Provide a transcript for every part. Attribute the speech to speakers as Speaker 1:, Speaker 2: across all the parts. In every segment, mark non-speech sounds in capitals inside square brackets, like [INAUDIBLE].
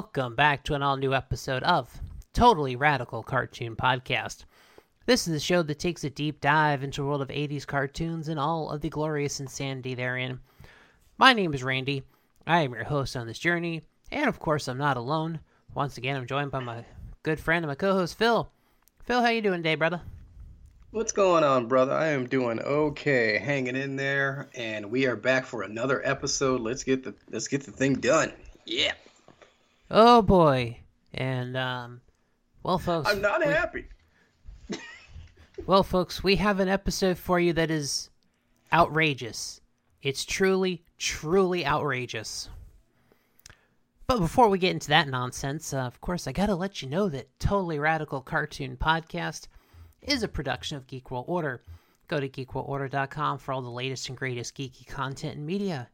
Speaker 1: welcome back to an all new episode of Totally Radical Cartoon Podcast. This is the show that takes a deep dive into a world of 80s cartoons and all of the glorious insanity therein. My name is Randy. I am your host on this journey, and of course, I'm not alone. Once again, I'm joined by my good friend and my co-host Phil. Phil, how you doing today, brother?
Speaker 2: What's going on, brother? I am doing okay, hanging in there, and we are back for another episode. Let's get the let's get the thing done. Yeah.
Speaker 1: Oh boy. And um well folks
Speaker 2: I'm not
Speaker 1: we-
Speaker 2: happy. [LAUGHS]
Speaker 1: Well folks, we have an episode for you that is outrageous. It's truly, truly outrageous. But before we get into that nonsense, uh, of course, I gotta let you know that Totally Radical Cartoon Podcast is a production of Geek World Order. Go to geekworldorder.com for all the latest and greatest geeky content and media.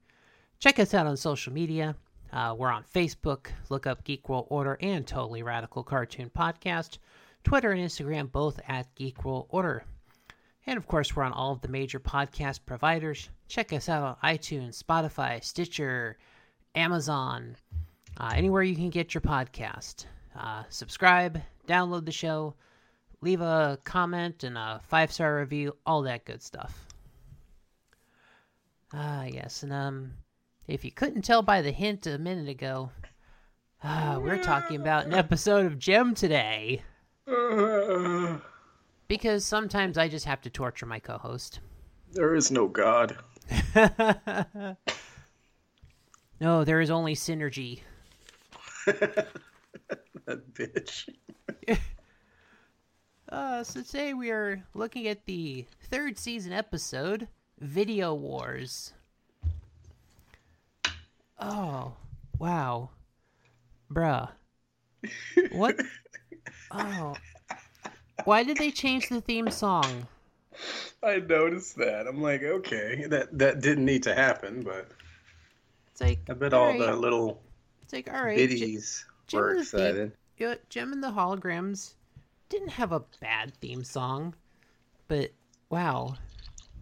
Speaker 1: Check us out on social media. Uh, we're on Facebook. Look up Geek World Order and Totally Radical Cartoon Podcast. Twitter and Instagram, both at Geek World Order. And of course, we're on all of the major podcast providers. Check us out on iTunes, Spotify, Stitcher, Amazon, uh, anywhere you can get your podcast. Uh, subscribe, download the show, leave a comment and a five star review, all that good stuff. Ah, yes, and um, if you couldn't tell by the hint a minute ago, ah, we're talking about an episode of Jem today
Speaker 2: Uh,
Speaker 1: because sometimes I just have to torture my co-host.
Speaker 2: there is no God. [LAUGHS]
Speaker 1: no, there is only synergy. [LAUGHS]
Speaker 2: That bitch. [LAUGHS]
Speaker 1: Uh, so today we are looking at the third season episode, Video Wars. Oh, wow. Bruh. What? [LAUGHS] Oh. Why did they change the theme song?
Speaker 2: I noticed that. I'm like, okay, that that didn't need to happen, but
Speaker 1: It's like,
Speaker 2: I bet all the little
Speaker 1: It's like, alright. J-
Speaker 2: biddies
Speaker 1: Jim
Speaker 2: were
Speaker 1: the-
Speaker 2: excited.
Speaker 1: you know, Jem and the Holograms didn't have a bad theme song, but wow,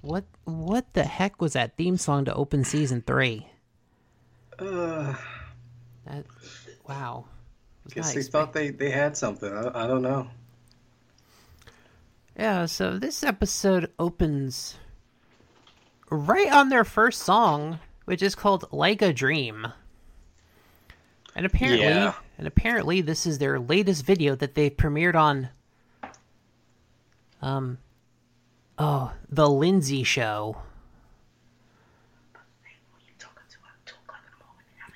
Speaker 1: what what the heck was that theme song to open season three?
Speaker 2: Uh,
Speaker 1: That wow, was
Speaker 2: guess they
Speaker 1: expect-
Speaker 2: thought they they had something. I, I don't know.
Speaker 1: Yeah, so this episode opens right on their first song, which is called "Like a Dream." And apparently,
Speaker 2: Yeah.
Speaker 1: and apparently, this is their latest video that they premiered on. Um, oh, the Lindsay Show.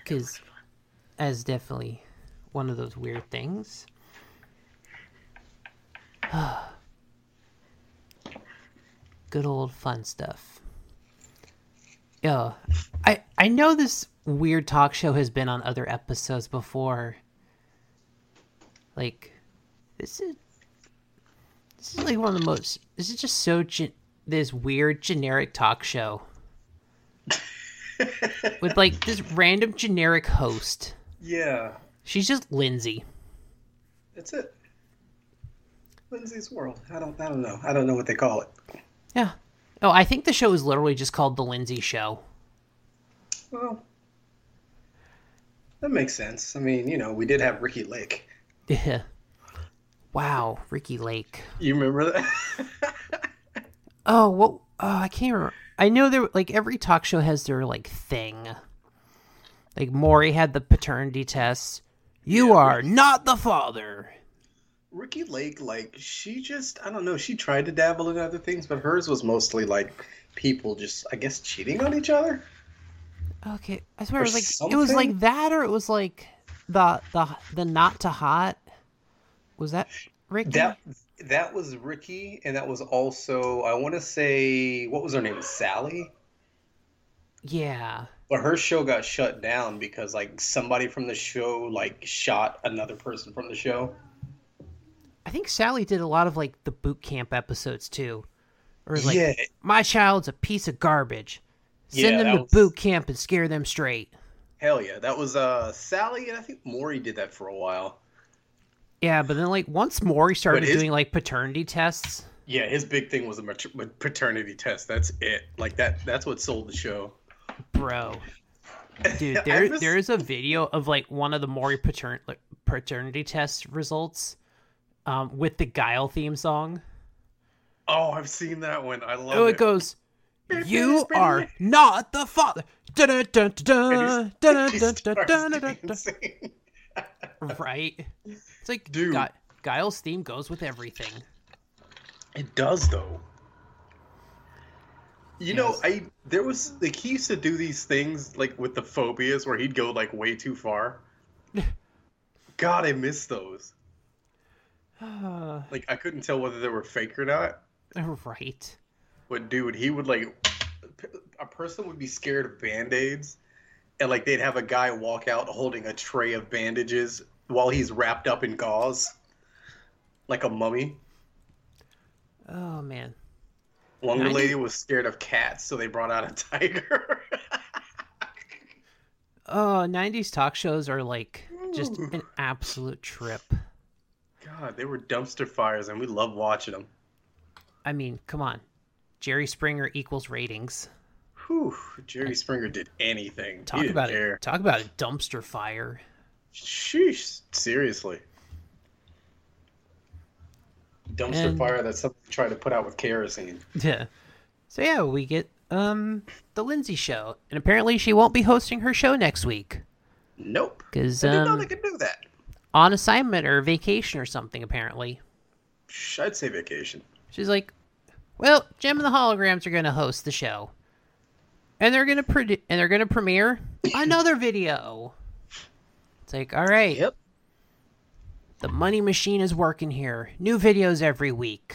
Speaker 1: Because, as definitely one of those weird things. [SIGHS] Good old fun stuff. Yeah, I I know this weird talk show has been on other episodes before. Like, this is this is like one of the most. This is just so this weird generic talk show with like this random generic host.
Speaker 2: Yeah,
Speaker 1: She's just Lindsay.
Speaker 2: that's it. Lindsay's World. I don't. I don't know. I don't know what they call it.
Speaker 1: Yeah. Oh, I think the show is literally just called the Lindsay Show.
Speaker 2: Well, that makes sense. I mean, you know, we did have Ricki Lake.
Speaker 1: Yeah. [LAUGHS] Wow, Ricki Lake.
Speaker 2: You remember that? [LAUGHS]
Speaker 1: Oh, what? Oh, I can't remember. I know there like every talk show has their like thing. Like Maury had the paternity test. You
Speaker 2: Yeah,
Speaker 1: are not the father.
Speaker 2: Ricki Lake, like, she just, I don't know, she tried to dabble in other things, but hers was mostly like people just, I guess, cheating on each other.
Speaker 1: Okay, I swear
Speaker 2: Or
Speaker 1: it was like it was like that, or it was like the the the not to hot. Was that Ricki?
Speaker 2: That that was Ricki, and that was also, I want to say, what was her name? Sally?
Speaker 1: yeah.
Speaker 2: But her show got shut down because, like, somebody from the show, like, shot another person from the show.
Speaker 1: I think Sally did a lot of like the boot camp episodes too. Or like
Speaker 2: Yeah.
Speaker 1: my child's a piece of garbage. Send
Speaker 2: Yeah,
Speaker 1: them to
Speaker 2: was-
Speaker 1: boot camp and scare them straight.
Speaker 2: Hell yeah. That was uh Sally, and I think Maury did that for a while.
Speaker 1: Yeah, but then like once more he started
Speaker 2: his-
Speaker 1: doing like paternity tests,
Speaker 2: Yeah, his big thing was a paternity test. That's it. Like that. That's what sold the show.
Speaker 1: bro. Dude, [LAUGHS] there
Speaker 2: miss-
Speaker 1: there is a video of like one of the Maury patern- like, paternity test results um, with the Guile theme song.
Speaker 2: Oh, I've seen that one. I love it.
Speaker 1: Oh,
Speaker 2: it.
Speaker 1: it goes, "You are not the father." [LAUGHS] Right? It's like
Speaker 2: Dude.
Speaker 1: Gu- Guile's theme goes with everything.
Speaker 2: It does though. You know, I there was like he used to do these things like with the phobias where he'd go like way too far. [LAUGHS] God, I miss those. [SIGHS] Like I couldn't tell whether they were fake or not.
Speaker 1: right.
Speaker 2: But dude, he would like a person would be scared of band-aids and like they'd have a guy walk out holding a tray of bandages while he's wrapped up in gauze like a mummy.
Speaker 1: Oh man.
Speaker 2: One
Speaker 1: Ninety-
Speaker 2: lady was scared of cats, so they brought out a [LAUGHS] tiger.
Speaker 1: Oh, 90s talk shows are like just an absolute trip.
Speaker 2: God, they were dumpster fires, and we love watching them.
Speaker 1: I mean, come on. Jerry Springer equals ratings.
Speaker 2: Whew, Jerry Springer did anything.
Speaker 1: Talk about
Speaker 2: care.
Speaker 1: it. Talk about a dumpster fire.
Speaker 2: Sheesh, seriously. Dumpster
Speaker 1: And-
Speaker 2: fire. That's something to try to put out with kerosene.
Speaker 1: Yeah. So yeah, we get um the Lindsay show, and apparently she won't be hosting her show next week
Speaker 2: Nope.
Speaker 1: because
Speaker 2: I didn't know
Speaker 1: um
Speaker 2: they could do that.
Speaker 1: on assignment or vacation or something. Apparently,
Speaker 2: I'd say vacation.
Speaker 1: she's like, "Well, Jem and the Holograms are going to host the show, and they're going to produ- and they're to premiere another video." It's like, all right,
Speaker 2: Yep.
Speaker 1: the money machine is working here. New videos every week.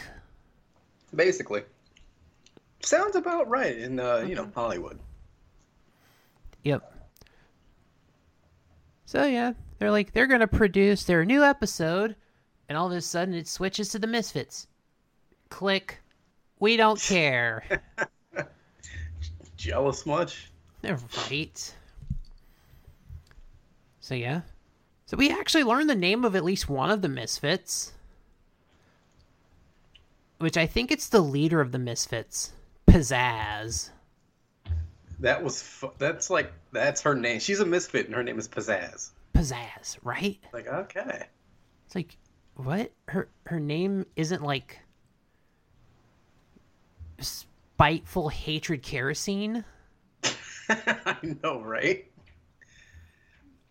Speaker 2: Basically. Sounds about right in uh, you know Hollywood.
Speaker 1: Yep. So yeah, they're like they're gonna produce their new episode, and all of a sudden it switches to the Misfits. Click. We don't [LAUGHS] care.
Speaker 2: Jealous much?
Speaker 1: They're right. So yeah. So we actually learned the name of at least one of the Misfits. Which I think it's the leader of the Misfits. Pizzazz.
Speaker 2: That was fu- that's like that's her name. She's a misfit, and her name is Pizzazz.
Speaker 1: Pizzazz, right?
Speaker 2: Like okay.
Speaker 1: It's like what? Her her name isn't like spiteful hatred kerosene. [LAUGHS]
Speaker 2: I know, right?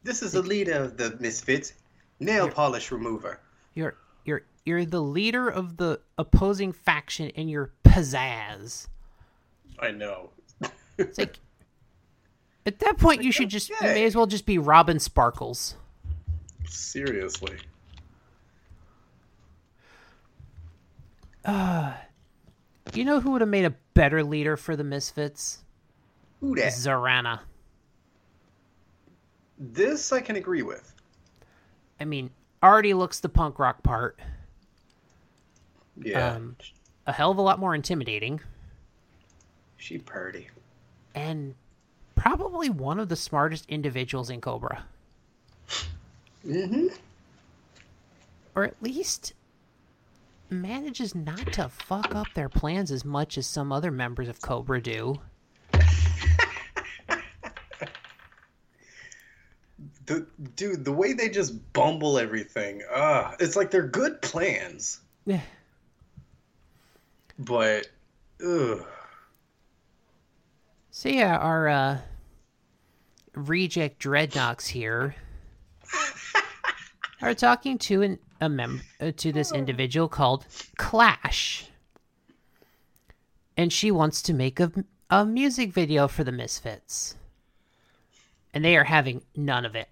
Speaker 2: This is the leader of the Misfits, nail polish remover.
Speaker 1: You're you're you're the leader of the opposing faction and you're pizzazz.
Speaker 2: I know.
Speaker 1: It's like at that point you should just you may as well just be Robin Sparkles.
Speaker 2: Seriously. [SIGHS] Ah.
Speaker 1: You know who would have made a better leader for the Misfits?
Speaker 2: Who that?
Speaker 1: Zarana.
Speaker 2: This I can agree with.
Speaker 1: I mean, already looks the punk rock part.
Speaker 2: Yeah.
Speaker 1: Um, a hell of a lot more intimidating.
Speaker 2: she purdy.
Speaker 1: and probably one of the smartest individuals in Cobra.
Speaker 2: Mm-hmm.
Speaker 1: Or at least manages not to fuck up their plans as much as some other members of Cobra do. [LAUGHS]
Speaker 2: The dude, the way they just bumble everything, ah, it's like they're good plans,
Speaker 1: Yeah. [SIGHS]
Speaker 2: but ugh.
Speaker 1: So yeah, our uh, reject dreadnoks here [LAUGHS] are talking to an, a mem uh, to this individual called Clash, and she wants to make a a music video for the Misfits, and they are having none of it.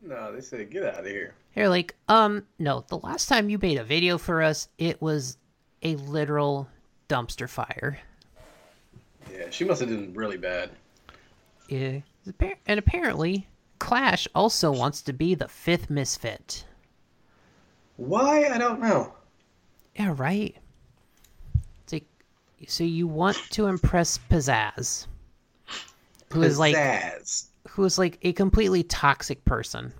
Speaker 2: No, they said get out of here.
Speaker 1: They're like, um, no, the last time you made a video for us, it was a literal dumpster fire.
Speaker 2: Yeah, she must have done really bad.
Speaker 1: Yeah. And apparently, Clash also wants to be the fifth misfit.
Speaker 2: Why? I don't know.
Speaker 1: Yeah, right? It's like, so you want to impress Pizzazz, who is like,
Speaker 2: Pizzazz.
Speaker 1: who is like a completely toxic person.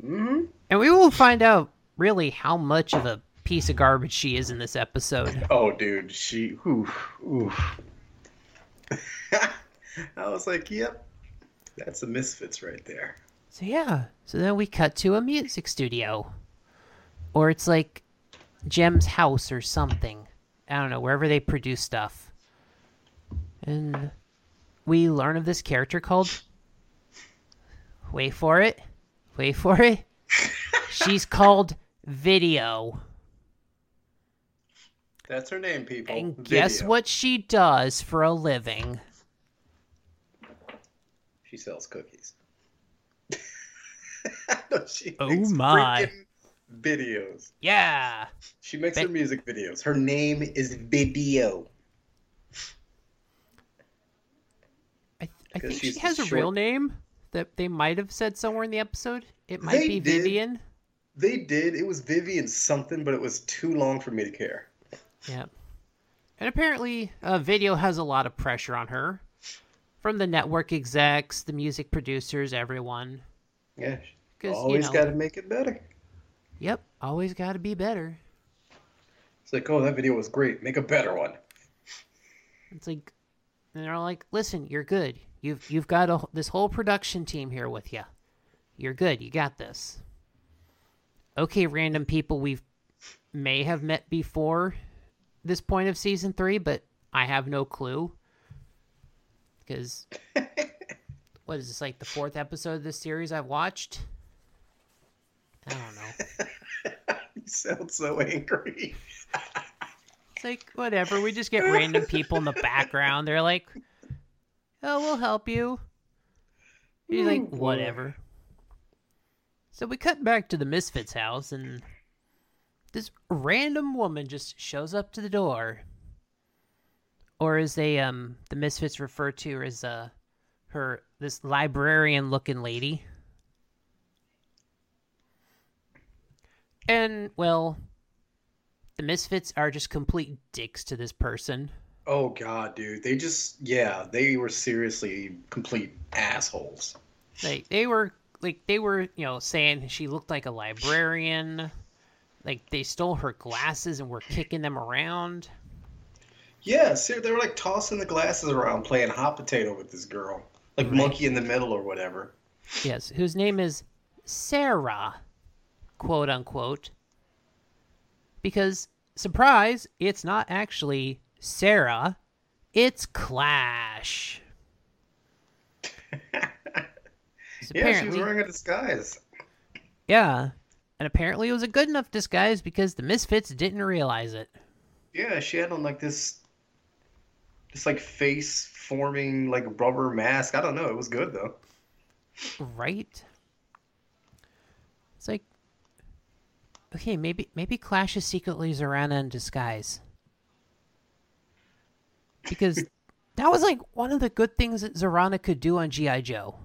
Speaker 2: hmm
Speaker 1: And we will find out really how much of a piece of garbage she is in this episode. [LAUGHS]
Speaker 2: Oh, dude, she. Oof, oof. [LAUGHS] I was like, yep, that's the Misfits right there.
Speaker 1: So yeah, so then we cut to a music studio, or it's like Jem's house or something. I don't know wherever they produce stuff, and we learn of this character called. Wait for it, wait for it. [LAUGHS] She's called Video,
Speaker 2: That's her name, people.
Speaker 1: and guess what she does for a living?
Speaker 2: She sells cookies. [LAUGHS] She
Speaker 1: Oh my.
Speaker 2: Videos.
Speaker 1: Yeah,
Speaker 2: She makes her music videos. Her name is Video.
Speaker 1: I, th- I think she has a
Speaker 2: short.
Speaker 1: real name that they might have said somewhere in the episode. It might
Speaker 2: They
Speaker 1: be
Speaker 2: did.
Speaker 1: Vivian.
Speaker 2: They did. It was Vivian something, but it was too long for me to care.
Speaker 1: Yeah. And apparently, uh, video has a lot of pressure on her from the network execs, the music producers, everyone.
Speaker 2: Yeah.
Speaker 1: 'Cause, you
Speaker 2: Always
Speaker 1: know-
Speaker 2: got to make it better.
Speaker 1: Yep, always got to be better.
Speaker 2: It's like, oh, that video was great. Make a better one.
Speaker 1: It's like, and they're all like, "Listen, you're good. You've you've got a, this whole production team here with you. You're good. You got this." Okay, random people we've may have met before this point of season three, but I have no clue because [LAUGHS] what is this like the fourth episode of this series I've watched? I don't know. [LAUGHS]
Speaker 2: You sound so angry.
Speaker 1: It's like whatever. We just get random people in the background. They're like, "Oh, we'll help you." You're like, whatever. So we cut back to the Misfits house, and this random woman just shows up to the door, or as they um the Misfits refer to her as uh her this librarian-looking lady. And well, the Misfits are just complete dicks to this person.
Speaker 2: Oh god, dude. They just yeah, they were seriously complete assholes.
Speaker 1: Like they were like they were, you know, saying she looked like a librarian. Like they stole her glasses and were kicking them around.
Speaker 2: Yeah, ser- they were like tossing the glasses around playing hot potato with this girl. Like
Speaker 1: Right.
Speaker 2: monkey in the middle or whatever.
Speaker 1: Yes, whose name is Sarah, quote unquote. Because surprise, it's not actually Sarah, it's Clash. [LAUGHS]
Speaker 2: Yeah, she was
Speaker 1: apparently-
Speaker 2: wearing a disguise.
Speaker 1: Yeah. And apparently it was a good enough disguise because the Misfits didn't realize it.
Speaker 2: Yeah, she had on like this this like face forming like rubber mask. I don't know. It was good though.
Speaker 1: Right? It's like Okay, maybe maybe Clash is secretly Zarana in disguise. Because that was like one of the good things that Zarana could do on G.I. Joe.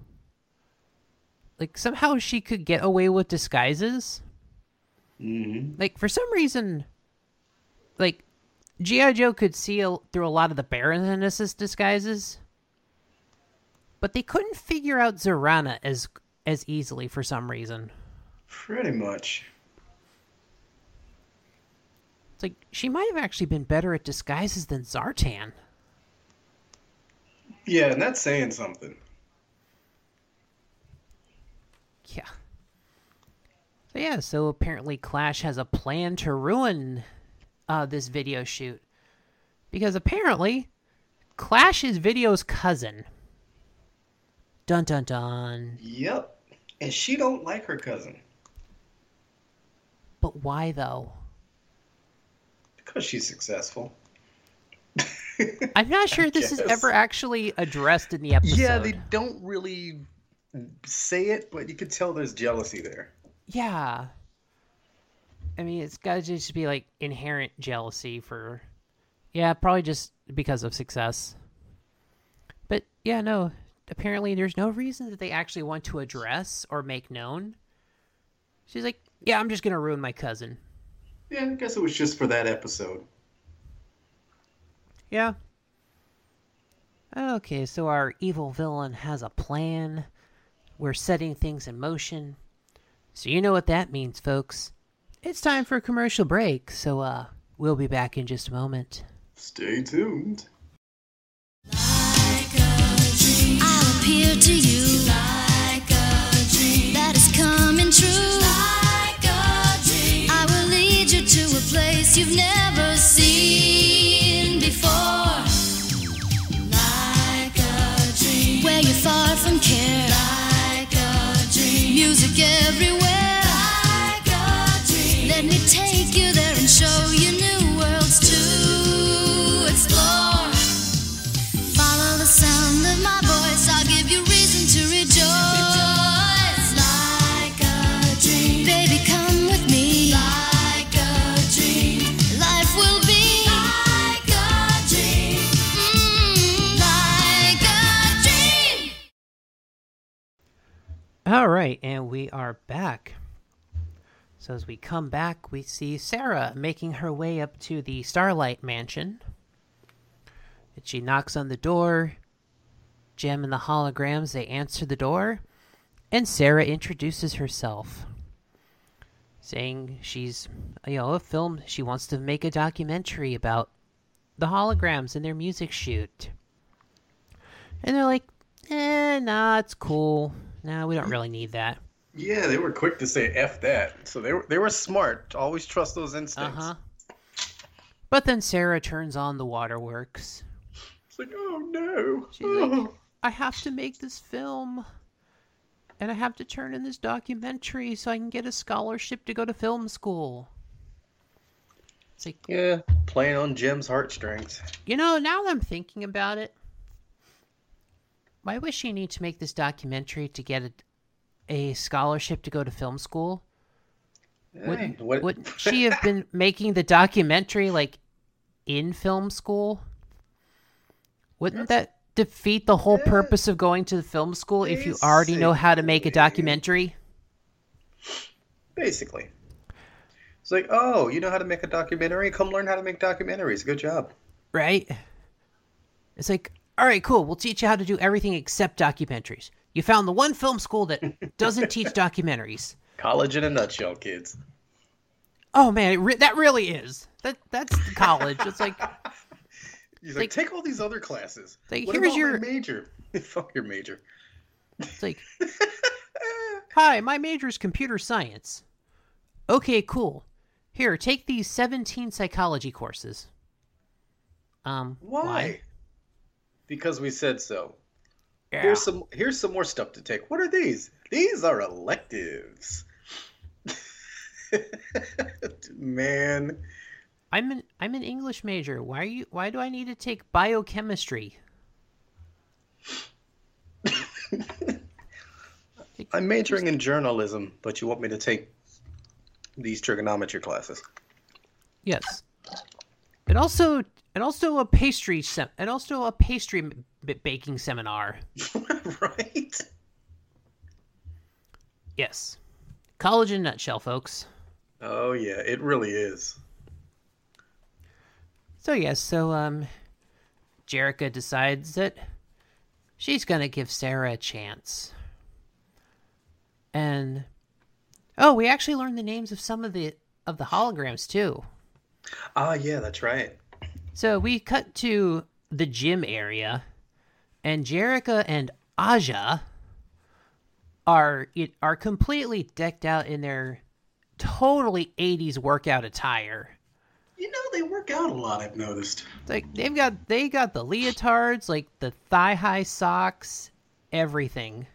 Speaker 1: Like somehow she could get away with disguises.
Speaker 2: Mm-hmm.
Speaker 1: like for some reason like gi joe could see a, through a lot of the baroness's disguises but they couldn't figure out zarana as as easily for some reason
Speaker 2: Pretty much.
Speaker 1: It's like she might have actually been better at disguises than zartan
Speaker 2: Yeah, and that's saying something.
Speaker 1: yeah so yeah so apparently clash has a plan to ruin uh this video shoot because apparently clash is video's cousin dun dun dun
Speaker 2: Yep. And she don't like her cousin
Speaker 1: But why though?
Speaker 2: Because she's successful. [LAUGHS]
Speaker 1: I'm not sure this is ever actually addressed in the episode.
Speaker 2: Yeah, they don't really say it, but you could tell there's jealousy there.
Speaker 1: Yeah. I mean, it's got to just be like inherent jealousy for. Yeah, probably just because of success. But yeah, no. Apparently, there's no reason that they actually want to address or make known. She's like, yeah, I'm just going to ruin my cousin.
Speaker 2: Yeah, I guess it was just for that episode.
Speaker 1: Yeah. Okay, so our evil villain has a plan. We're setting things in motion. So you know what that means, folks. It's time for a commercial break, so uh we'll be back in just a moment.
Speaker 2: Stay tuned.
Speaker 3: Like a dream. appear to you like a dream that is coming true. You've never seen before. Like a dream. Where you're far from care. Like a dream. Music everywhere.
Speaker 1: Right, and we are back. So as we come back, we see Sarah making her way up to the Starlight Mansion. And she knocks on the door. Jem and the holograms, they answer the door. And Sarah introduces herself. Saying she's, you know, a film, she wants to make a documentary about the holograms and their music shoot. And they're like, eh, nah, it's cool. Nah, we don't really need that.
Speaker 2: Yeah, they were quick to say "f that," so they were they were smart. Always trust those instincts.
Speaker 1: Uh-huh. But then Sarah turns on the waterworks.
Speaker 2: It's like, oh no.
Speaker 1: She's like, I have to make this film. And I have to turn in this documentary so I can get a scholarship to go to film school. It's like,
Speaker 2: yeah, playing on Jem's heartstrings.
Speaker 1: you know, now that I'm thinking about it, why was she need to make this documentary to get a, a scholarship to go to film school? Wouldn't,
Speaker 2: Hey, what-
Speaker 1: wouldn't she have been [LAUGHS] making the documentary like in film school? Wouldn't that defeat the whole purpose of going to the film school if you already know how to make a documentary?
Speaker 2: Basically. It's like, oh, you know how to make a documentary? Come learn how to make documentaries. Good job.
Speaker 1: Right? It's like, all right, cool. We'll teach you how to do everything except documentaries. You found the one film school that doesn't teach [LAUGHS] documentaries.
Speaker 2: College in a nutshell, kids.
Speaker 1: Oh man, it re- that really is. That that's college. It's like [LAUGHS]
Speaker 2: He's
Speaker 1: Like-
Speaker 2: like, take all these other classes.
Speaker 1: like,
Speaker 2: what
Speaker 1: here's your-
Speaker 2: major? [LAUGHS] Fuck your major.
Speaker 1: It's like, hi, my major is computer science. Okay, cool. Here, take these 17 psychology courses. Um,
Speaker 2: Why? Because we said so.
Speaker 1: Yeah.
Speaker 2: Here's some here's some more stuff to take. What are these? These are electives. [LAUGHS] Man,
Speaker 1: I'm an I'm an English major. Why are you why do I need to take biochemistry? [LAUGHS]
Speaker 2: I'm majoring in journalism, but you want me to take these trigonometry classes.
Speaker 1: Yes. And also and also a pastry sem- and also a pastry b- baking seminar. [LAUGHS]
Speaker 2: right?
Speaker 1: Yes. College in a nutshell, folks.
Speaker 2: Oh yeah, it really is.
Speaker 1: So yes, so um Jerrica decides that she's gonna give Sarah a chance. And oh, we actually learned the names of some of the of the holograms too.
Speaker 2: Ah, yeah, that's right.
Speaker 1: So we cut to the gym area, and Jerrica and Aja are it are completely decked out in their totally 80s workout attire.
Speaker 2: You know they work out a lot. I've noticed.
Speaker 1: It's like they've got they got the leotards, like the thigh high socks, everything.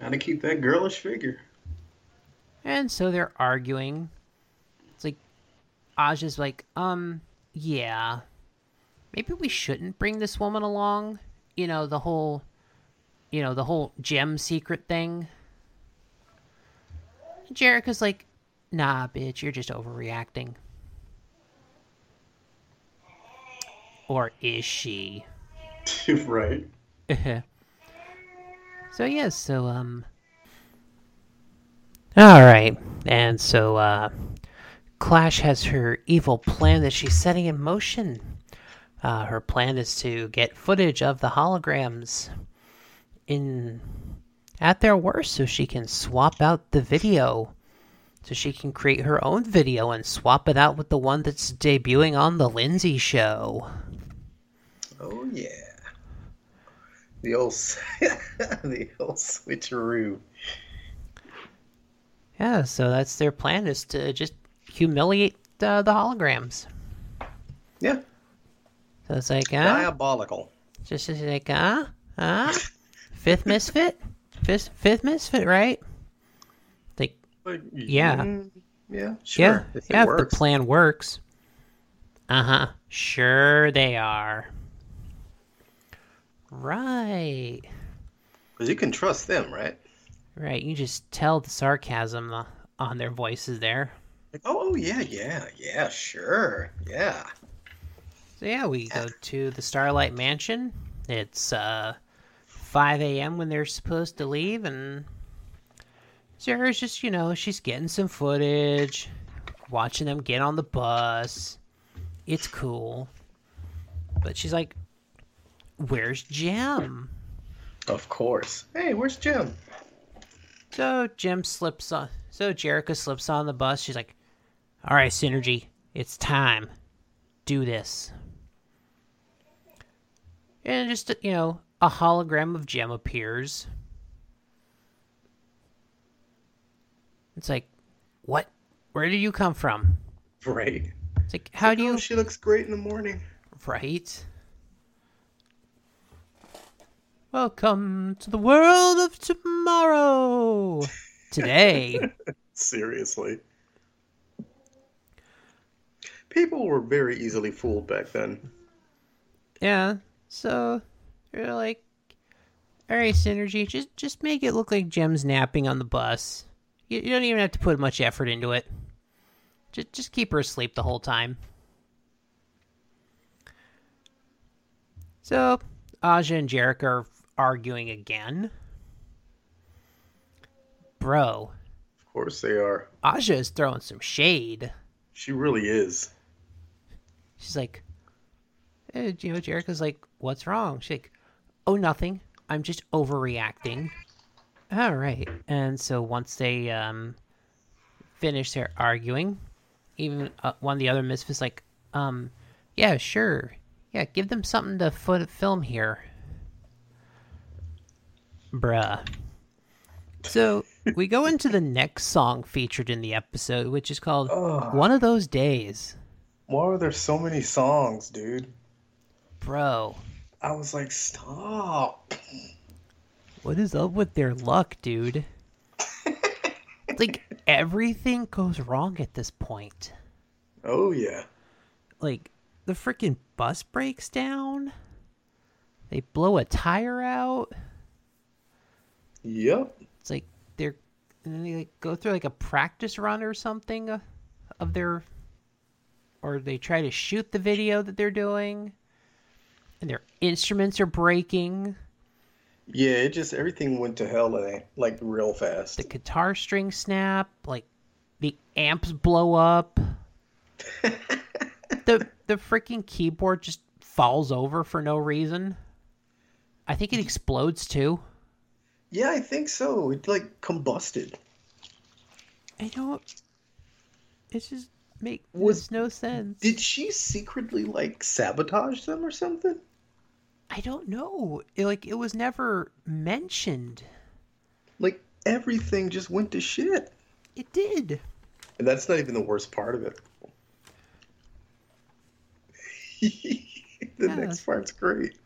Speaker 2: Gotta keep that girlish figure.
Speaker 1: And so they're arguing. It's like Aja's like, um, yeah. Maybe we shouldn't bring this woman along. You know, the whole you know, the whole Jem secret thing. Jerrica's like, nah, bitch, you're just overreacting. Or is she? [LAUGHS]
Speaker 2: right. [LAUGHS]
Speaker 1: so yes, so um All right. And so uh Clash has her evil plan that she's setting in motion. Uh, her plan is to get footage of the holograms in at their worst so she can swap out the video so she can create her own video and swap it out with the one that's debuting on the Lindsay show.
Speaker 2: Oh yeah. The old, [LAUGHS] the old switcheroo.
Speaker 1: Yeah, so that's their plan is to just humiliate uh, the holograms.
Speaker 2: Yeah,
Speaker 1: So it's like, huh?
Speaker 2: diabolical.
Speaker 1: Just just like, huh? Huh? Fifth misfit? Fifth, fifth misfit, right? Like,
Speaker 2: Like,
Speaker 1: Yeah.
Speaker 2: mm, yeah, sure.
Speaker 1: yeah,
Speaker 2: if
Speaker 1: yeah, if the plan works. Uh huh. Sure, they are. Right.
Speaker 2: Because you can trust them, right?
Speaker 1: Right. You just tell the sarcasm uh, on their voices there.
Speaker 2: Like, oh, oh, yeah, yeah, yeah, sure, yeah.
Speaker 1: So yeah, we go to the Starlight Mansion. It's uh 5 a.m. when they're supposed to leave, and Sarah's just, you know, she's getting some footage, watching them get on the bus. It's cool. But she's like, Where's Jem?
Speaker 2: Of course. Hey, where's Jem?
Speaker 1: So Jem slips on. So Jerrica slips on the bus. She's like, "All right, Synergy, it's time. Do this." And just you know, a hologram of Jem appears. It's like, what? Where did you come from?
Speaker 2: Right.
Speaker 1: It's like, how do you?
Speaker 2: Oh,
Speaker 1: you?
Speaker 2: she looks great in the morning.
Speaker 1: Right. Welcome to the world of tomorrow. Today. [LAUGHS]
Speaker 2: Seriously. People were very easily fooled back then.
Speaker 1: Yeah. So they're like, all right, synergy, just just make it look like Jem's napping on the bus. You, you don't even have to put much effort into it. Just just keep her asleep the whole time. So Aja and Jerrica are arguing again. Bro,
Speaker 2: Of course they are.
Speaker 1: Aja is throwing some shade.
Speaker 2: She really is.
Speaker 1: She's like, eh, you know, Jerrica's like, what's wrong? She's like, oh, nothing. I'm just overreacting. All right. And so once they um, finish their arguing, even uh, one of the other misfits like, um, yeah, sure. Yeah, give them something to foot film here. Bruh. So we go into the next song featured in the episode, which is called
Speaker 2: Ugh.
Speaker 1: One of Those Days.
Speaker 2: Why are there so many songs, dude?
Speaker 1: Bro,
Speaker 2: I was like, stop.
Speaker 1: what is up with their luck, dude? [LAUGHS] like, everything goes wrong at this point.
Speaker 2: Oh, yeah.
Speaker 1: Like, the freaking bus breaks down. They blow a tire out.
Speaker 2: Yep.
Speaker 1: It's like they're. And then they like, go through like a practice run or something uh, of their. Or they try to shoot the video that they're doing. And their instruments are breaking.
Speaker 2: Yeah, it just, everything went to hell, eh, like, real fast.
Speaker 1: the guitar string snap, like the amps blow up. [LAUGHS] the the freaking keyboard just falls over for no reason. I think it explodes too.
Speaker 2: Yeah, I think so. It, like, combusted.
Speaker 1: I don't. It just makes
Speaker 2: Was-
Speaker 1: no sense.
Speaker 2: Did she secretly, like, sabotage them or something?
Speaker 1: I don't know. It, like it was never mentioned.
Speaker 2: Like, everything just went to shit.
Speaker 1: It did.
Speaker 2: And that's not even the worst part of it. [LAUGHS] the
Speaker 1: Yeah.
Speaker 2: next part's great.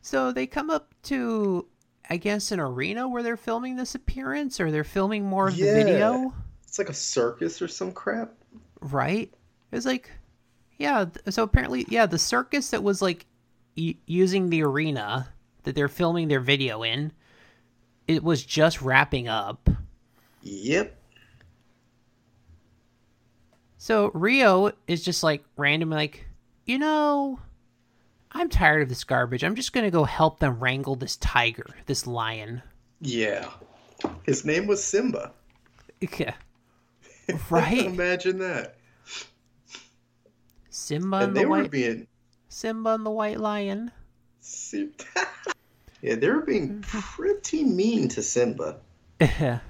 Speaker 1: So they come up to, I guess, an arena where they're filming this appearance, or they're filming more of
Speaker 2: Yeah.
Speaker 1: the video.
Speaker 2: It's like a circus or some crap.
Speaker 1: right? It was like, yeah. So apparently, yeah, the circus that was like using the arena that they're filming their video in, it was just wrapping up.
Speaker 2: Yep.
Speaker 1: So Rio is just like randomly like, you know, I'm tired of this garbage. I'm just gonna go help them wrangle this tiger, this lion.
Speaker 2: Yeah. His name was Simba. [LAUGHS]
Speaker 1: Yeah. Right? [LAUGHS]
Speaker 2: Imagine that.
Speaker 1: Simba
Speaker 2: And
Speaker 1: and,
Speaker 2: they
Speaker 1: the
Speaker 2: were
Speaker 1: white
Speaker 2: being
Speaker 1: Simba and the white lion. [LAUGHS]
Speaker 2: Yeah, they were being pretty mean to Simba.
Speaker 1: yeah. [LAUGHS]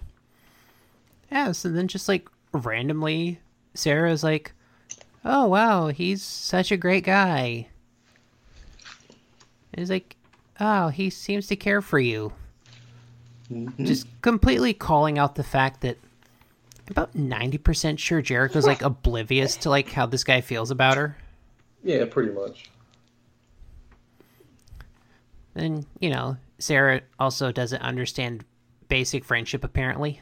Speaker 1: Yeah, so then just like randomly, Sarah's like, oh wow, he's such a great guy. And he's like, oh, he seems to care for you.
Speaker 2: Mhm.
Speaker 1: Just completely calling out the fact that about 90% sure Jerrica's like [LAUGHS] oblivious to like how this guy feels about her.
Speaker 2: Yeah, pretty much.
Speaker 1: And, you know, Sarah also doesn't understand basic friendship apparently.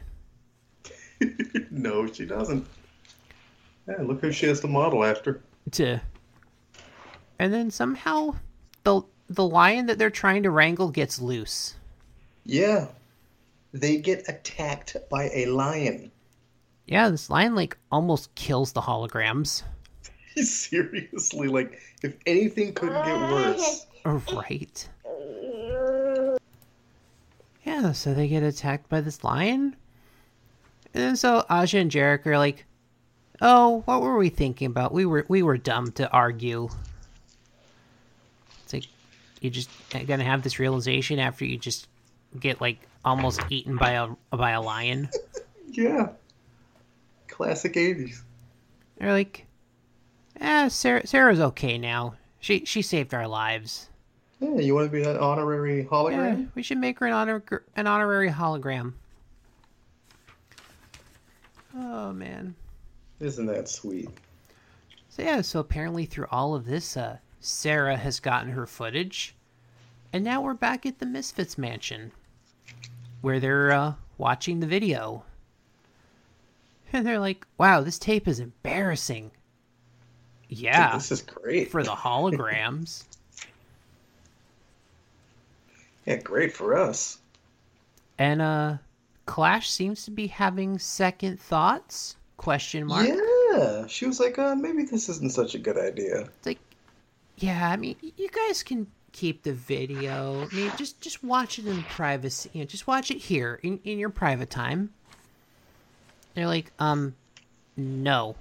Speaker 1: [LAUGHS]
Speaker 2: no, she doesn't. Yeah, look who she has to model after.
Speaker 1: To And then somehow the the lion that they're trying to wrangle gets loose.
Speaker 2: Yeah. They get attacked by a lion.
Speaker 1: Yeah, this lion like almost kills the holograms. [LAUGHS]
Speaker 2: Seriously, like, if anything couldn't get worse.
Speaker 1: Oh, right. Yeah, so they get attacked by this lion. And then so Aja and Jarek are like, "Oh, what were we thinking about? We were we were dumb to argue." It's like you just gonna have this realization after you just get like almost eaten by a by a lion. [LAUGHS]
Speaker 2: Yeah. Classic 80s.
Speaker 1: They're like, "Eh, Sarah Sarah's okay now. She she saved our lives."
Speaker 2: Yeah, you want to be an honorary hologram?
Speaker 1: Yeah, we should make her an honor an honorary hologram. Oh man.
Speaker 2: Isn't that sweet?
Speaker 1: So yeah, so apparently through all of this, uh, Sarah has gotten her footage, and now we're back at the Misfits mansion, where they're uh, watching the video, and they're like, "Wow, this tape is embarrassing." Yeah,
Speaker 2: This is great.
Speaker 1: for the holograms. [LAUGHS]
Speaker 2: Yeah, great for us.
Speaker 1: and uh, Clash seems to be having second thoughts? Question mark.
Speaker 2: Yeah. She was like, uh, maybe this isn't such a good idea.
Speaker 1: It's like, yeah, I mean, you guys can keep the video. I mean, just just watch it in privacy. You know, just watch it here in in your private time. They're like, um, no.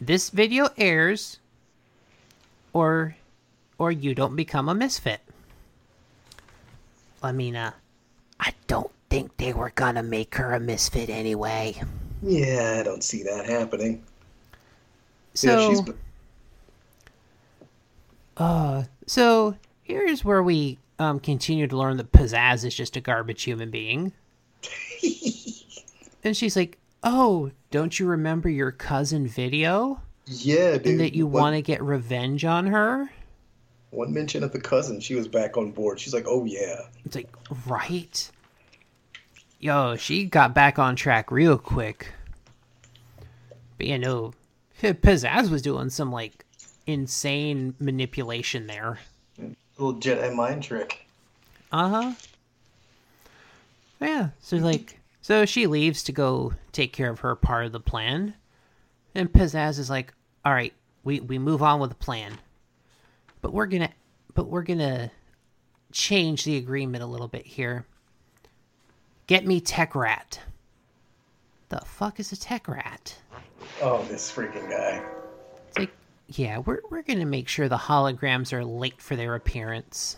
Speaker 1: This video airs, or, or you don't become a misfit. I mean, uh, I don't think they were gonna make her a misfit anyway.
Speaker 2: Yeah, I don't see that happening.
Speaker 1: So.
Speaker 2: yeah, she's
Speaker 1: Uh, so here's where we um continue to learn that Pizzazz is just a garbage human being. [LAUGHS] and she's like, "Oh, don't you remember your cousin video
Speaker 2: Yeah, dude.
Speaker 1: and that you want to get revenge on her?"
Speaker 2: one mention of the cousin, she was back on board. She's like, oh yeah.
Speaker 1: It's like, right? Yo, she got back on track real quick. But yeah, no, Pizzazz was doing some like insane manipulation there.
Speaker 2: Little Jedi mind trick.
Speaker 1: Uh huh. Yeah. So like, so she leaves to go take care of her part of the plan, and Pizzazz is like, "All right, we we move on with the plan, but we're gonna, but we're gonna change the agreement a little bit here. Get me Tech Rat. The fuck is a Tech Rat?
Speaker 2: Oh, this freaking guy.
Speaker 1: It's like, yeah, we're we're gonna make sure the holograms are late for their appearance.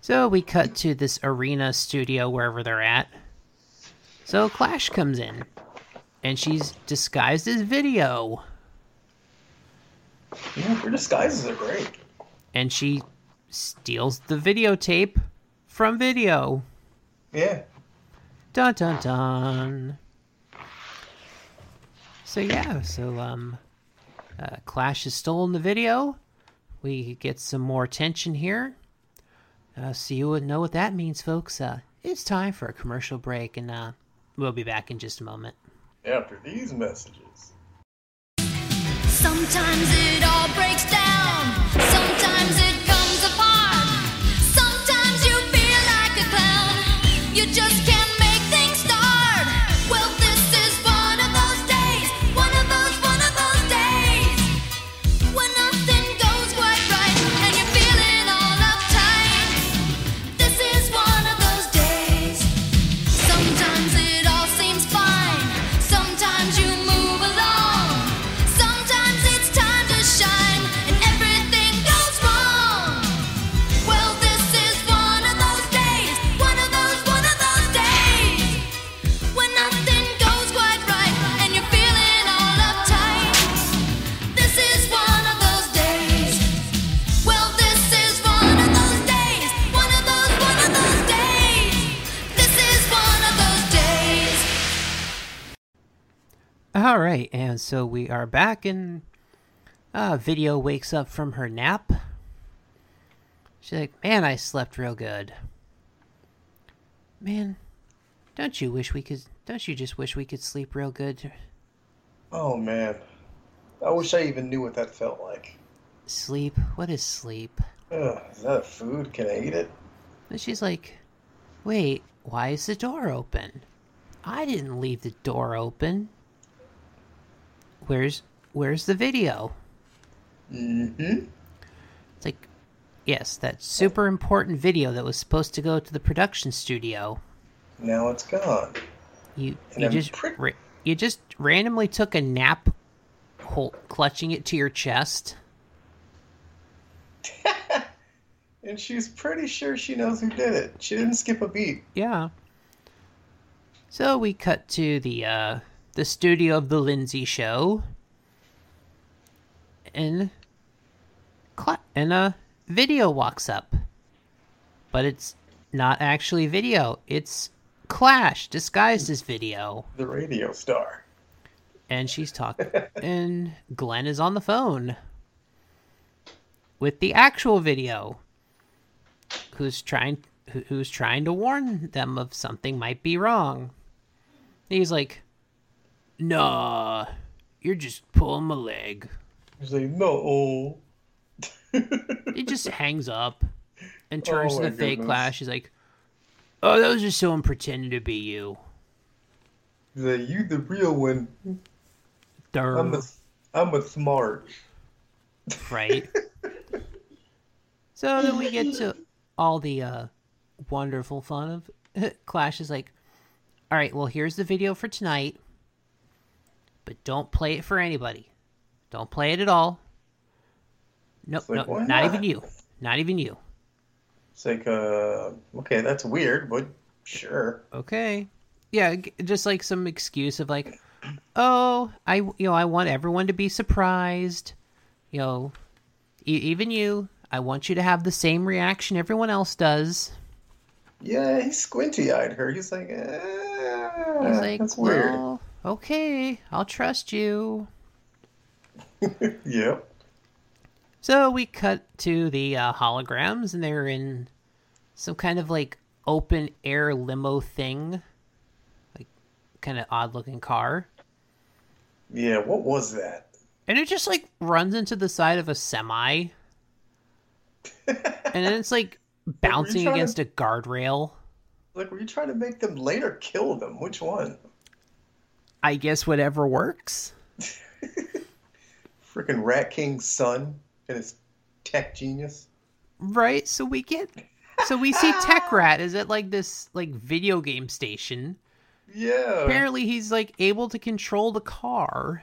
Speaker 1: So we cut to this arena studio wherever they're at. So Clash comes in, and she's disguised as Video,
Speaker 2: Yeah, her disguises are great.
Speaker 1: and she steals the videotape from Video.
Speaker 2: Yeah.
Speaker 1: Dun dun dun. So yeah, so um, uh, Clash has stolen the video. We get some more tension here. Uh, so you would know what that means, folks. Uh, it's time for a commercial break, and uh, we'll be back in just a moment.
Speaker 2: After these messages.
Speaker 3: Sometimes it all breaks down. Sometimes it comes apart. Sometimes you feel like a clown. You just
Speaker 1: so we are back, and uh, Video wakes up from her nap. She's like, "Man, I slept real good." Man, don't you wish we could? Don't you just wish we could sleep real good?
Speaker 2: Oh man, I wish I even knew what that felt like.
Speaker 1: Sleep? What is sleep?
Speaker 2: Ugh, is that food? Can I eat it?
Speaker 1: And she's like, "Wait, why is the door open? I didn't leave the door open. Where's where's the video?"
Speaker 2: Mm-hmm.
Speaker 1: It's like, yes, that super important video that was supposed to go to the production studio.
Speaker 2: Now it's gone.
Speaker 1: You
Speaker 2: And
Speaker 1: you
Speaker 2: I'm
Speaker 1: just
Speaker 2: pretty-
Speaker 1: ra- you just randomly took a nap, hol- clutching it to your chest. [LAUGHS]
Speaker 2: And she's pretty sure she knows who did it. She didn't skip a beat.
Speaker 1: Yeah. So we cut to the uh the studio of the Lindsay show. And and a video walks up. But it's not actually video. It's Clash disguised as video.
Speaker 2: The radio star.
Speaker 1: And she's talking [LAUGHS] and Glenn is on the phone with the actual video. Who's trying who's trying to warn them of something might be wrong. He's like, "Nah, you're just pulling my leg."
Speaker 2: He's like, no. [LAUGHS]
Speaker 1: He just hangs up and turns
Speaker 2: Oh
Speaker 1: to the fake
Speaker 2: goodness.
Speaker 1: Clash. He's like, "Oh, that was just someone pretending to be you."
Speaker 2: He's like, you the real one.
Speaker 1: Durr.
Speaker 2: I'm a, I'm a smart.
Speaker 1: right? [LAUGHS] so then we get to all the uh, wonderful fun of [LAUGHS] Clash is like, all right, well, here's the video for tonight, but don't play it for anybody. Don't play it at all. Nope,
Speaker 2: like, why
Speaker 1: not
Speaker 2: not?
Speaker 1: even you. Not even you.
Speaker 2: It's like, uh, okay, that's weird, but sure.
Speaker 1: Okay. Yeah, just like some excuse of like, oh, I you know I want everyone to be surprised. You know, e- even you. I want you to have the same reaction everyone else does.
Speaker 2: Yeah, he squinty eyed her. He's like, eh,
Speaker 1: He's like,
Speaker 2: that's weird.
Speaker 1: Okay, I'll trust you. [LAUGHS]
Speaker 2: Yep.
Speaker 1: So we cut to the uh, holograms, and they're in some kind of like open air limo thing, like kind of odd looking car.
Speaker 2: Yeah, what was that?
Speaker 1: And it just like runs into the side of a semi. [LAUGHS] and then it's like bouncing
Speaker 2: trying to-
Speaker 1: against a guardrail.
Speaker 2: Like, were you trying to make them later kill them? Which one?
Speaker 1: I guess whatever works. [LAUGHS]
Speaker 2: Freaking Rat King's son and his tech genius.
Speaker 1: Right? So we get so we see Tech Rat is at like this like video game station.
Speaker 2: Yeah.
Speaker 1: Apparently he's like able to control the car.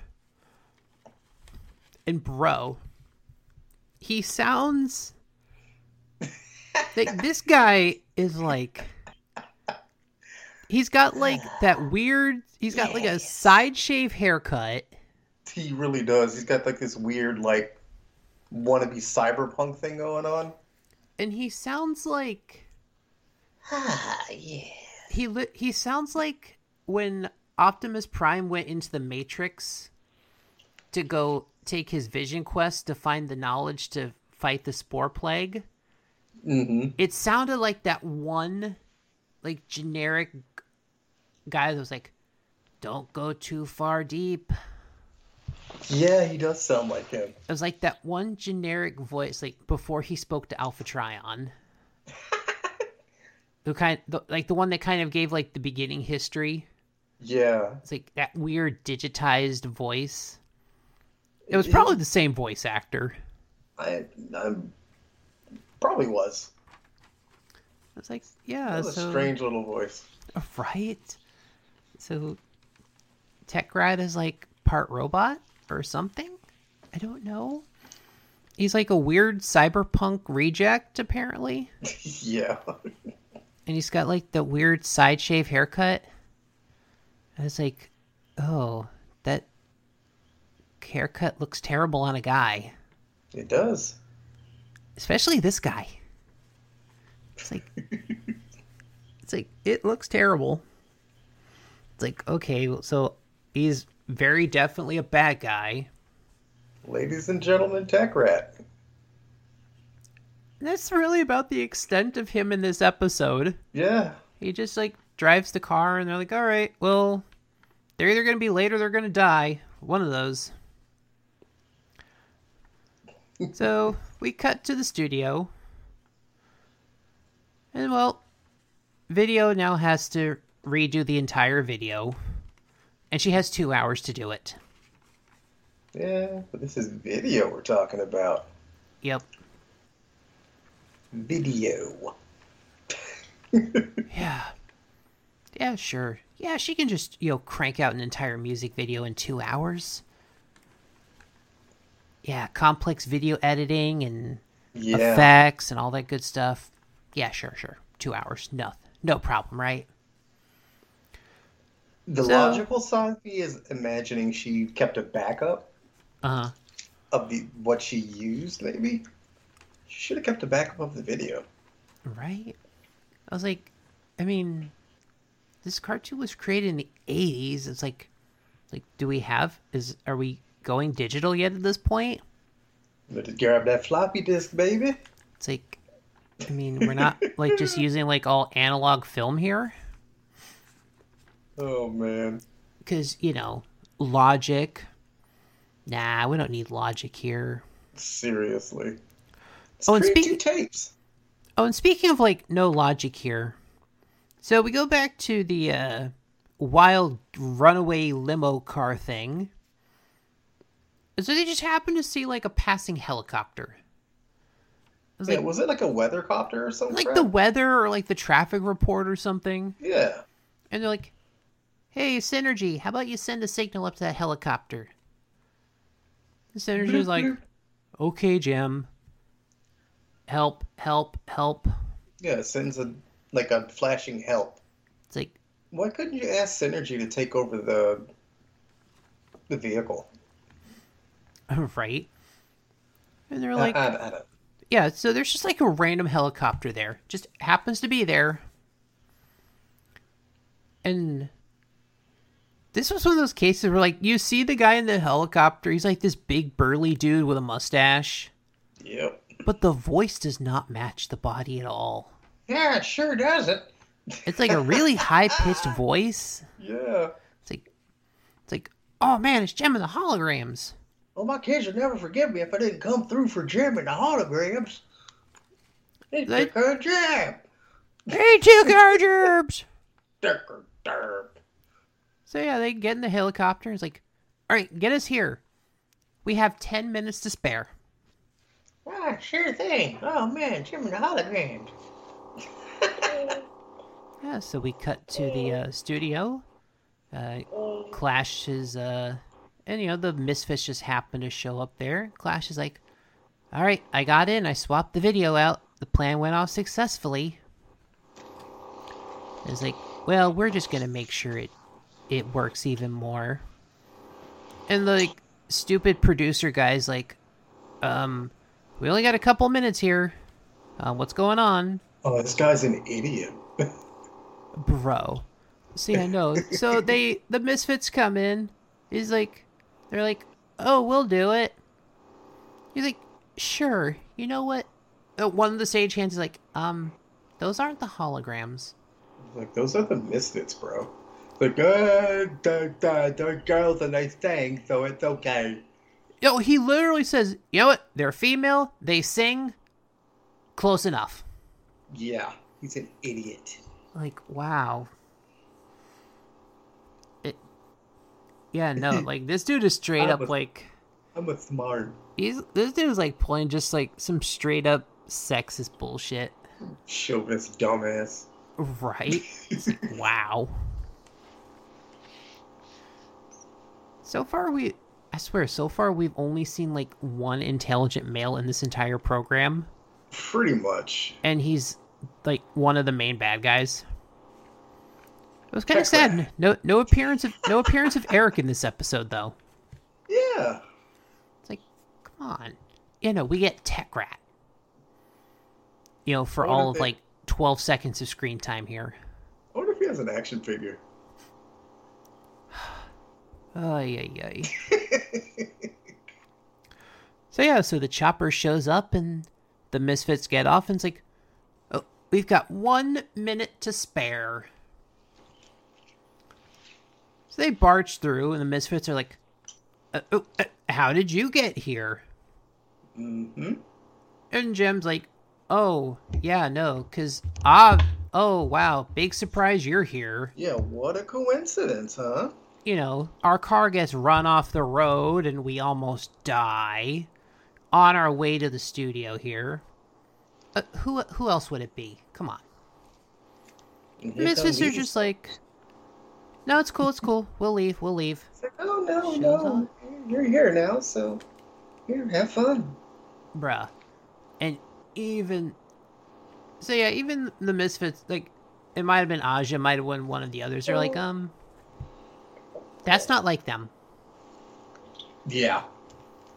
Speaker 1: And bro, he sounds [LAUGHS] like this guy is like he's got [SIGHS] like that weird he's got like a side shave haircut
Speaker 2: He really does. He's got like this weird, like, wannabe cyberpunk thing going on.
Speaker 1: and he sounds like
Speaker 2: Ah, [SIGHS] yeah.
Speaker 1: he li- he sounds like when Optimus Prime went into the Matrix to go take his vision quest to find the knowledge to fight the spore plague.
Speaker 2: Mm-hmm.
Speaker 1: It sounded like that one like generic guy that was like don't go too far deep.
Speaker 2: Yeah, he does sound like him.
Speaker 1: It was like that one generic voice like before he spoke to Alpha Trion. [LAUGHS] the kind the, like the one that kind of gave like the beginning history.
Speaker 2: Yeah.
Speaker 1: It's like that weird digitized voice. It was probably the same voice actor.
Speaker 2: I, I'm probably was.
Speaker 1: I was like, yeah,
Speaker 2: That was
Speaker 1: so
Speaker 2: a strange little voice. [LAUGHS]
Speaker 1: right. So Tech Rat is like part robot or something. I don't know. He's like a weird cyberpunk reject, apparently, [LAUGHS]
Speaker 2: yeah.
Speaker 1: and he's got like the weird side shave haircut. I was like, oh, that haircut looks terrible on a guy.
Speaker 2: It does.
Speaker 1: especially this guy. It's like it's like it looks terrible. It's like okay, so he's very definitely a bad guy.
Speaker 2: Ladies and gentlemen, Tech Rat.
Speaker 1: That's really about the extent of him in this episode.
Speaker 2: Yeah.
Speaker 1: He just like drives the car and they're like, all right, well, they're either going to be late or they're going to die. One of those. [LAUGHS] so we cut to the studio. And well, video now has to redo the entire video. And she has two hours to do it.
Speaker 2: Yeah, but this is video we're talking about.
Speaker 1: Yep.
Speaker 2: Video. [LAUGHS]
Speaker 1: Yeah. Yeah, sure. Yeah, she can just, you know, crank out an entire music video in two hours. Yeah, complex video editing and
Speaker 2: Yeah.
Speaker 1: effects and all that good stuff. Yeah, sure, sure. Two hours. No, no problem, right?
Speaker 2: The
Speaker 1: So-
Speaker 2: logical side is imagining she kept a backup
Speaker 1: Uh huh.
Speaker 2: of the what she used, maybe. She should have kept a backup of the video.
Speaker 1: Right? I was like, I mean, this cartoon was created in the 80s. It's like, like, do we have, is, are we going digital yet at this point?
Speaker 2: Let's grab that floppy disk, baby.
Speaker 1: It's like, I mean, we're not like just [LAUGHS] using like all analog film here
Speaker 2: Oh man.
Speaker 1: because you know logic. Nah, we don't need logic here.
Speaker 2: Seriously.
Speaker 1: Oh, and
Speaker 2: Create
Speaker 1: speak-
Speaker 2: two tapes.
Speaker 1: Oh, and speaking of like no logic here, so we go back to the uh, wild runaway limo car thing. So they just happen to see like a passing helicopter. Was
Speaker 2: Yeah,
Speaker 1: like,
Speaker 2: was it like a weather copter or something?
Speaker 1: like the weather or like the traffic report or something.
Speaker 2: Yeah.
Speaker 1: And they're like, hey, Synergy, how about you send a signal up to that helicopter? And Synergy's like, [LAUGHS] okay, Jem. Help, help, help.
Speaker 2: Yeah, it sends a like a flashing help.
Speaker 1: It's like,
Speaker 2: Why couldn't you ask Synergy to take over the the vehicle? [LAUGHS]
Speaker 1: right? And they're
Speaker 2: Like, I, I, I
Speaker 1: yeah, so there's just like a random helicopter there. Just happens to be there. And this was one of those cases where, like, you see the guy in the helicopter. He's like this big, burly dude with a mustache.
Speaker 2: Yep.
Speaker 1: but the voice does not match the body at all.
Speaker 2: Yeah, it sure doesn't.
Speaker 1: It's like a really [LAUGHS] high pitched voice.
Speaker 2: Yeah.
Speaker 1: It's like, it's like, oh man, it's Jem and the holograms.
Speaker 2: Well, my kids would never forgive me if I didn't come through for Jem and the holograms. They
Speaker 1: They-
Speaker 2: took her jam.
Speaker 1: Hey, took our gerbs. So yeah, they get in the helicopter. It's like, all right, get us here. We have ten minutes to spare.
Speaker 2: Ah, sure thing. Oh man, Jem and the holograms. [LAUGHS]
Speaker 1: Yeah, so we cut to the uh, studio. Uh, Clash is, uh, and you know, the Misfits just happen to show up there. Clash is like, all right, I got in. I swapped the video out. The plan went off successfully. It's like, well, we're just gonna make sure it it works even more. And the like, stupid producer guy's like, um, we only got a couple minutes here. Uh, what's going on?
Speaker 2: Oh, this guy's an idiot.
Speaker 1: bro. See, I know. So they, the misfits come in. He's like, they're like, oh, we'll do it. He's like, sure. You know what? Uh, one of the stagehands is like, um, those aren't the holograms.
Speaker 2: Like those are the misfits, bro. Like, uh, the, the, the girl's a nice thing, so it's okay.
Speaker 1: Yo, he literally says, you know what? They're female. They sing. Close enough.
Speaker 2: Yeah, he's an idiot.
Speaker 1: Like, wow. Yeah, no. [LAUGHS] Like this dude is straight up
Speaker 2: was-
Speaker 1: like.
Speaker 2: I'm a smart
Speaker 1: He's this dude is like playing just like some straight up sexist bullshit.
Speaker 2: chauvinist dumbass.
Speaker 1: Right? Like, [LAUGHS] wow. So far we I swear, so far we've only seen like one intelligent male in this entire program,
Speaker 2: Pretty much.
Speaker 1: and he's like one of the main bad guys. It was kind of sad. No no appearance of no appearance of Eric in this episode though.
Speaker 2: Yeah.
Speaker 1: It's like, come on. You know, we get Tech Rat. You know, for all of
Speaker 2: they-
Speaker 1: like 12 seconds of screen time here.
Speaker 2: I wonder if he has an action figure. [SIGHS]
Speaker 1: Ay, ay, ay. [LAUGHS] so yeah, so the chopper shows up and the misfits get off and it's like, oh, we've got one minute to spare. So they barge through and the misfits are like, uh, oh, uh, how did you get here?
Speaker 2: hmm
Speaker 1: And Jem's like, oh, yeah, no, because, ah, oh, wow, big surprise you're here.
Speaker 2: Yeah, what a coincidence, huh?
Speaker 1: You know, our car gets run off the road and we almost die on our way to the studio here. Uh, who who else would it be? Come on. Misfits are just like, no, it's cool, it's cool. We'll leave, we'll leave.
Speaker 2: It's like, oh no,
Speaker 1: Shows
Speaker 2: no, you're here now, so here, have fun.
Speaker 1: bruh. And even so, yeah, even the misfits, like it might have been Aja, might have been one of the others. They're like, um, that's not like them,
Speaker 2: Yeah,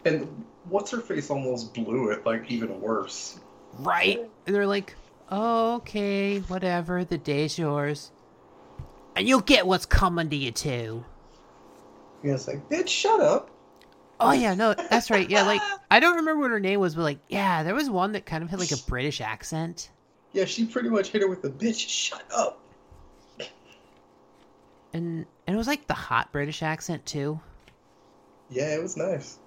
Speaker 2: and what's her face almost blew it, like even worse.
Speaker 1: right? And they're like, oh, okay, whatever. The day's yours, and you'll get what's coming to you too.
Speaker 2: Yeah, it's like, bitch, shut up.
Speaker 1: Oh yeah, no, that's right. Yeah, like [LAUGHS] I don't remember what her name was, but like, yeah, there was one that kind of had like a British accent.
Speaker 2: Yeah, she pretty much hit her with the bitch, shut up.
Speaker 1: And and it was like the hot British accent too.
Speaker 2: Yeah, it was nice.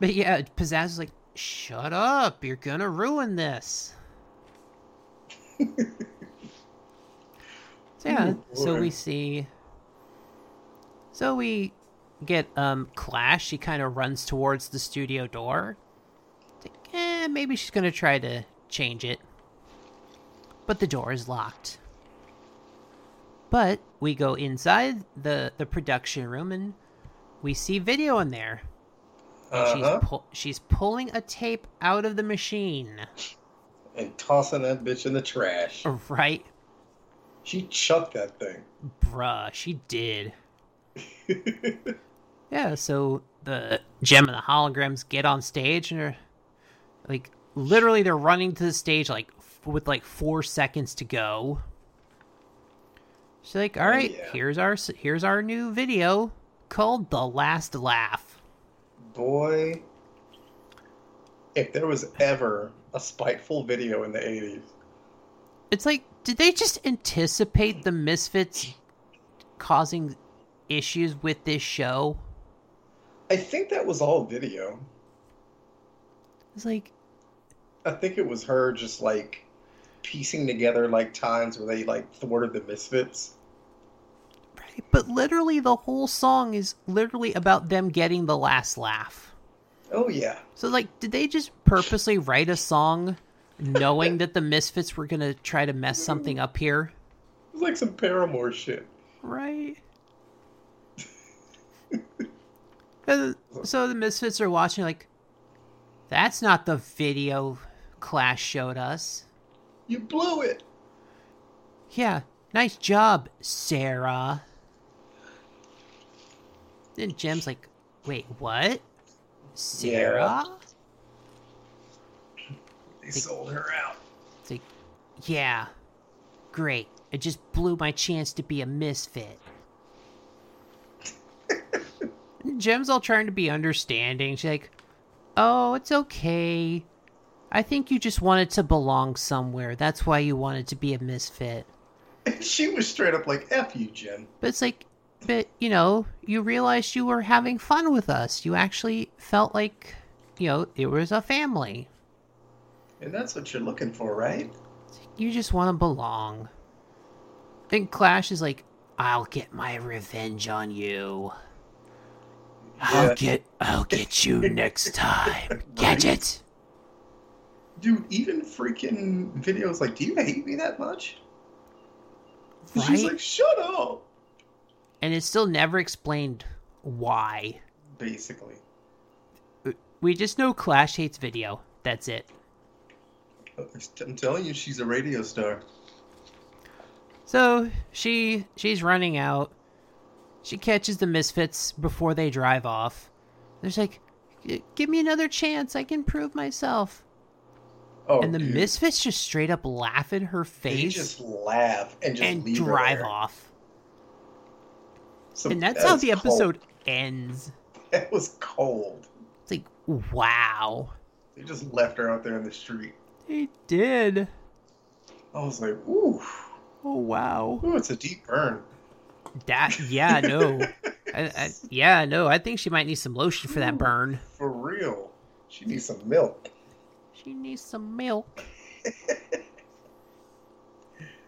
Speaker 1: But yeah, Pizzazz was like, "Shut up! You're gonna ruin this." [LAUGHS] so yeah, so we see. So we get um Clash. She kind of runs towards the studio door. Like, eh, maybe she's gonna try to change it, but the door is locked. But we go inside the the production room and we see video in there.
Speaker 2: Uh-huh.
Speaker 1: she's pu- she's pulling a tape out of the machine,
Speaker 2: And tossing that bitch in the trash. [LAUGHS]
Speaker 1: right?
Speaker 2: She chucked that thing.
Speaker 1: Bruh, she did. [LAUGHS] Yeah, so the Jem and the holograms get on stage and are like literally they're running to the stage like f- with like four seconds to go. She's like, "All oh, right,
Speaker 2: yeah.
Speaker 1: here's our here's our new video called The Last Laugh."
Speaker 2: Boy, if there was ever a spiteful video in the 80s,
Speaker 1: It's like, did they just anticipate the Misfits causing issues with this show?
Speaker 2: I think that was all video.
Speaker 1: It's like,
Speaker 2: I think it was her just like piecing together like times where they like thwarted the misfits.
Speaker 1: right, but literally the whole song is literally about them getting the last laugh.
Speaker 2: Oh yeah.
Speaker 1: So, like, did they just purposely write a song knowing that the Misfits were gonna try to mess something up here?
Speaker 2: It's like some Paramore shit.
Speaker 1: Right. And so the Misfits are watching, like, that's not the video Clash showed us.
Speaker 2: You blew it.
Speaker 1: Yeah, nice job, Sarah. Then Jem's like, wait, what? Sarah?
Speaker 2: They sold her out.
Speaker 1: It's like, yeah, great. I just blew my chance to be a misfit. [LAUGHS] Jem's all trying to be understanding. She's like, oh, it's okay. I think you just wanted to belong somewhere. That's why you wanted to be a misfit. [LAUGHS]
Speaker 2: She was straight up like, F you, Jem.
Speaker 1: But it's like, but you know, you realized you were having fun with us. You actually felt like, you know, it was a family.
Speaker 2: And that's what you're looking for, right?
Speaker 1: You just want to belong. And Clash is like, I'll get my revenge on you. I'll
Speaker 2: Yeah.
Speaker 1: get, I'll get you [LAUGHS] next time. Catch it.
Speaker 2: Dude, even freaking videos like, do you hate me that much? And She's like, shut up.
Speaker 1: And it's still never explained why.
Speaker 2: Basically.
Speaker 1: We just know Clash hates video. That's it. [LAUGHS]
Speaker 2: I'm telling you, she's a radio star.
Speaker 1: So she she's running out. She catches the misfits before they drive off. There's like, give me another chance. I can prove myself.
Speaker 2: Oh,
Speaker 1: and the
Speaker 2: dude.
Speaker 1: misfits just straight up laugh in her face.
Speaker 2: They just laugh and just
Speaker 1: and drive off.
Speaker 2: So
Speaker 1: And that's
Speaker 2: that
Speaker 1: how the
Speaker 2: cold.
Speaker 1: episode ends. [LAUGHS]
Speaker 2: It was cold.
Speaker 1: It's like, wow.
Speaker 2: They just left her out there in the street.
Speaker 1: They did.
Speaker 2: I was like, ooh,
Speaker 1: Oh, wow.
Speaker 2: ooh, it's a deep burn.
Speaker 1: That, yeah, no. [LAUGHS] I, I, yeah, no, I think she might need some lotion for that burn.
Speaker 2: For real. She needs some milk.
Speaker 1: She needs some milk. [LAUGHS]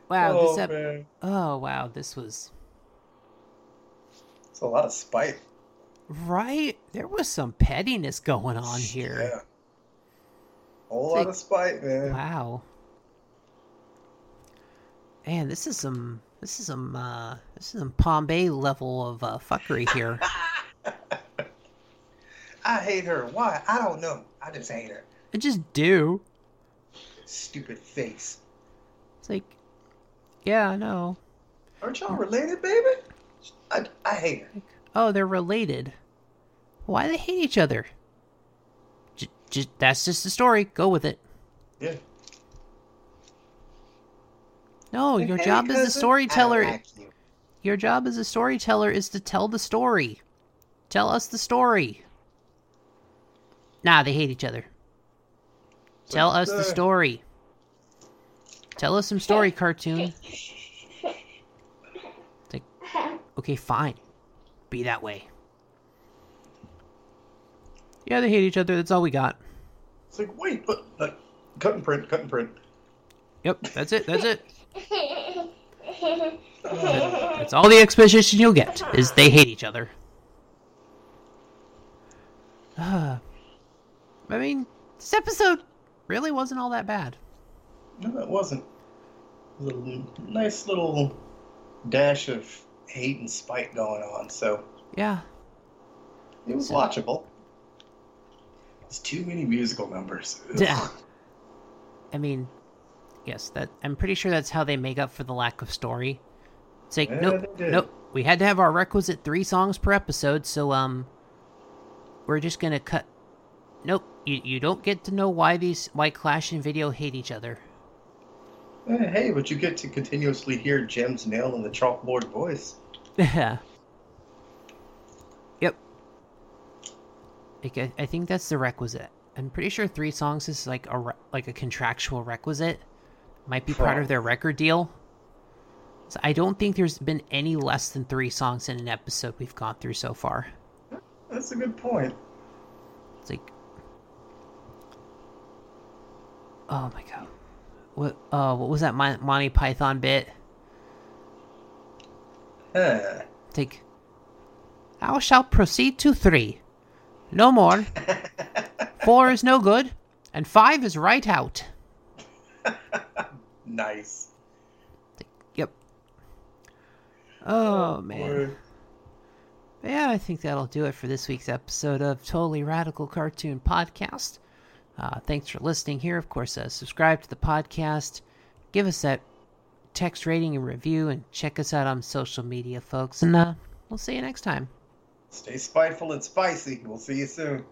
Speaker 1: Wow,
Speaker 2: oh,
Speaker 1: this ep-
Speaker 2: man.
Speaker 1: Oh, wow, this was
Speaker 2: It's a lot of spite.
Speaker 1: right. There was some pettiness going on here.
Speaker 2: Whole
Speaker 1: It's
Speaker 2: lot of spite, man.
Speaker 1: Wow. Man, this is some this is some uh this is some Bay level of uh, fuckery here. [LAUGHS]
Speaker 2: I hate her. Why? I don't know. I just hate her.
Speaker 1: I just do.
Speaker 2: Stupid face.
Speaker 1: It's like, yeah, I know.
Speaker 2: Aren't y'all related, baby? I, I hate her.
Speaker 1: Like, oh, they're related. Why do they hate each other? J- just that's just the story. Go with it.
Speaker 2: Yeah.
Speaker 1: No, your
Speaker 2: Hey,
Speaker 1: job as a storyteller.
Speaker 2: Like you.
Speaker 1: Your job as a storyteller is to tell the story. Tell us the story. Nah, they hate each other. Tell us the
Speaker 2: uh,
Speaker 1: story. Tell us some story, cartoon. [LAUGHS] It's like, okay, fine. Be that way. Yeah, they hate each other. That's all we got.
Speaker 2: It's like, wait, but like, cut and print, cut and print.
Speaker 1: Yep, that's it. That's it. [LAUGHS] That's all the exposition you'll get is they hate each other. Uh, [SIGHS] I mean, this episode really wasn't all that bad.
Speaker 2: No, it wasn't. It was a nice little dash of hate and spite going on, so
Speaker 1: Yeah,
Speaker 2: it was
Speaker 1: So-
Speaker 2: watchable. It's too many musical numbers.
Speaker 1: Yeah. I mean, yes, that I'm pretty sure that's how they make up for the lack of story. It's like,
Speaker 2: Yeah,
Speaker 1: nope, nope. We had to have our requisite three songs per episode, so um, we're just gonna cut. Nope, you you don't get to know why these why Clash and Video hate each other.
Speaker 2: Eh, Hey, but you get to continuously hear Jem's nail in the chalkboard voice. [LAUGHS]
Speaker 1: Yeah. Like, I, I think that's the requisite. I'm pretty sure three songs is like a re- like a contractual requisite. Might be part of their record deal. So I don't think there's been any less than three songs in an episode we've gone through so far.
Speaker 2: That's a good point.
Speaker 1: It's like, oh my god, what? Uh, what was that Mon- Monty Python bit?
Speaker 2: Huh.
Speaker 1: It's like, thou shalt proceed to three, no more. [LAUGHS] Four is no good, and five is right out. [LAUGHS]
Speaker 2: nice.
Speaker 1: Yep. Oh man.
Speaker 2: Boy.
Speaker 1: Yeah, I think that'll do it for this week's episode of Totally Radical Cartoon Podcast. Uh, thanks for listening here. Of course, uh, subscribe to the podcast, give us that text rating and review, and check us out on social media, folks. And uh, we'll see you next time.
Speaker 2: Stay spiteful and spicy. We'll see you soon.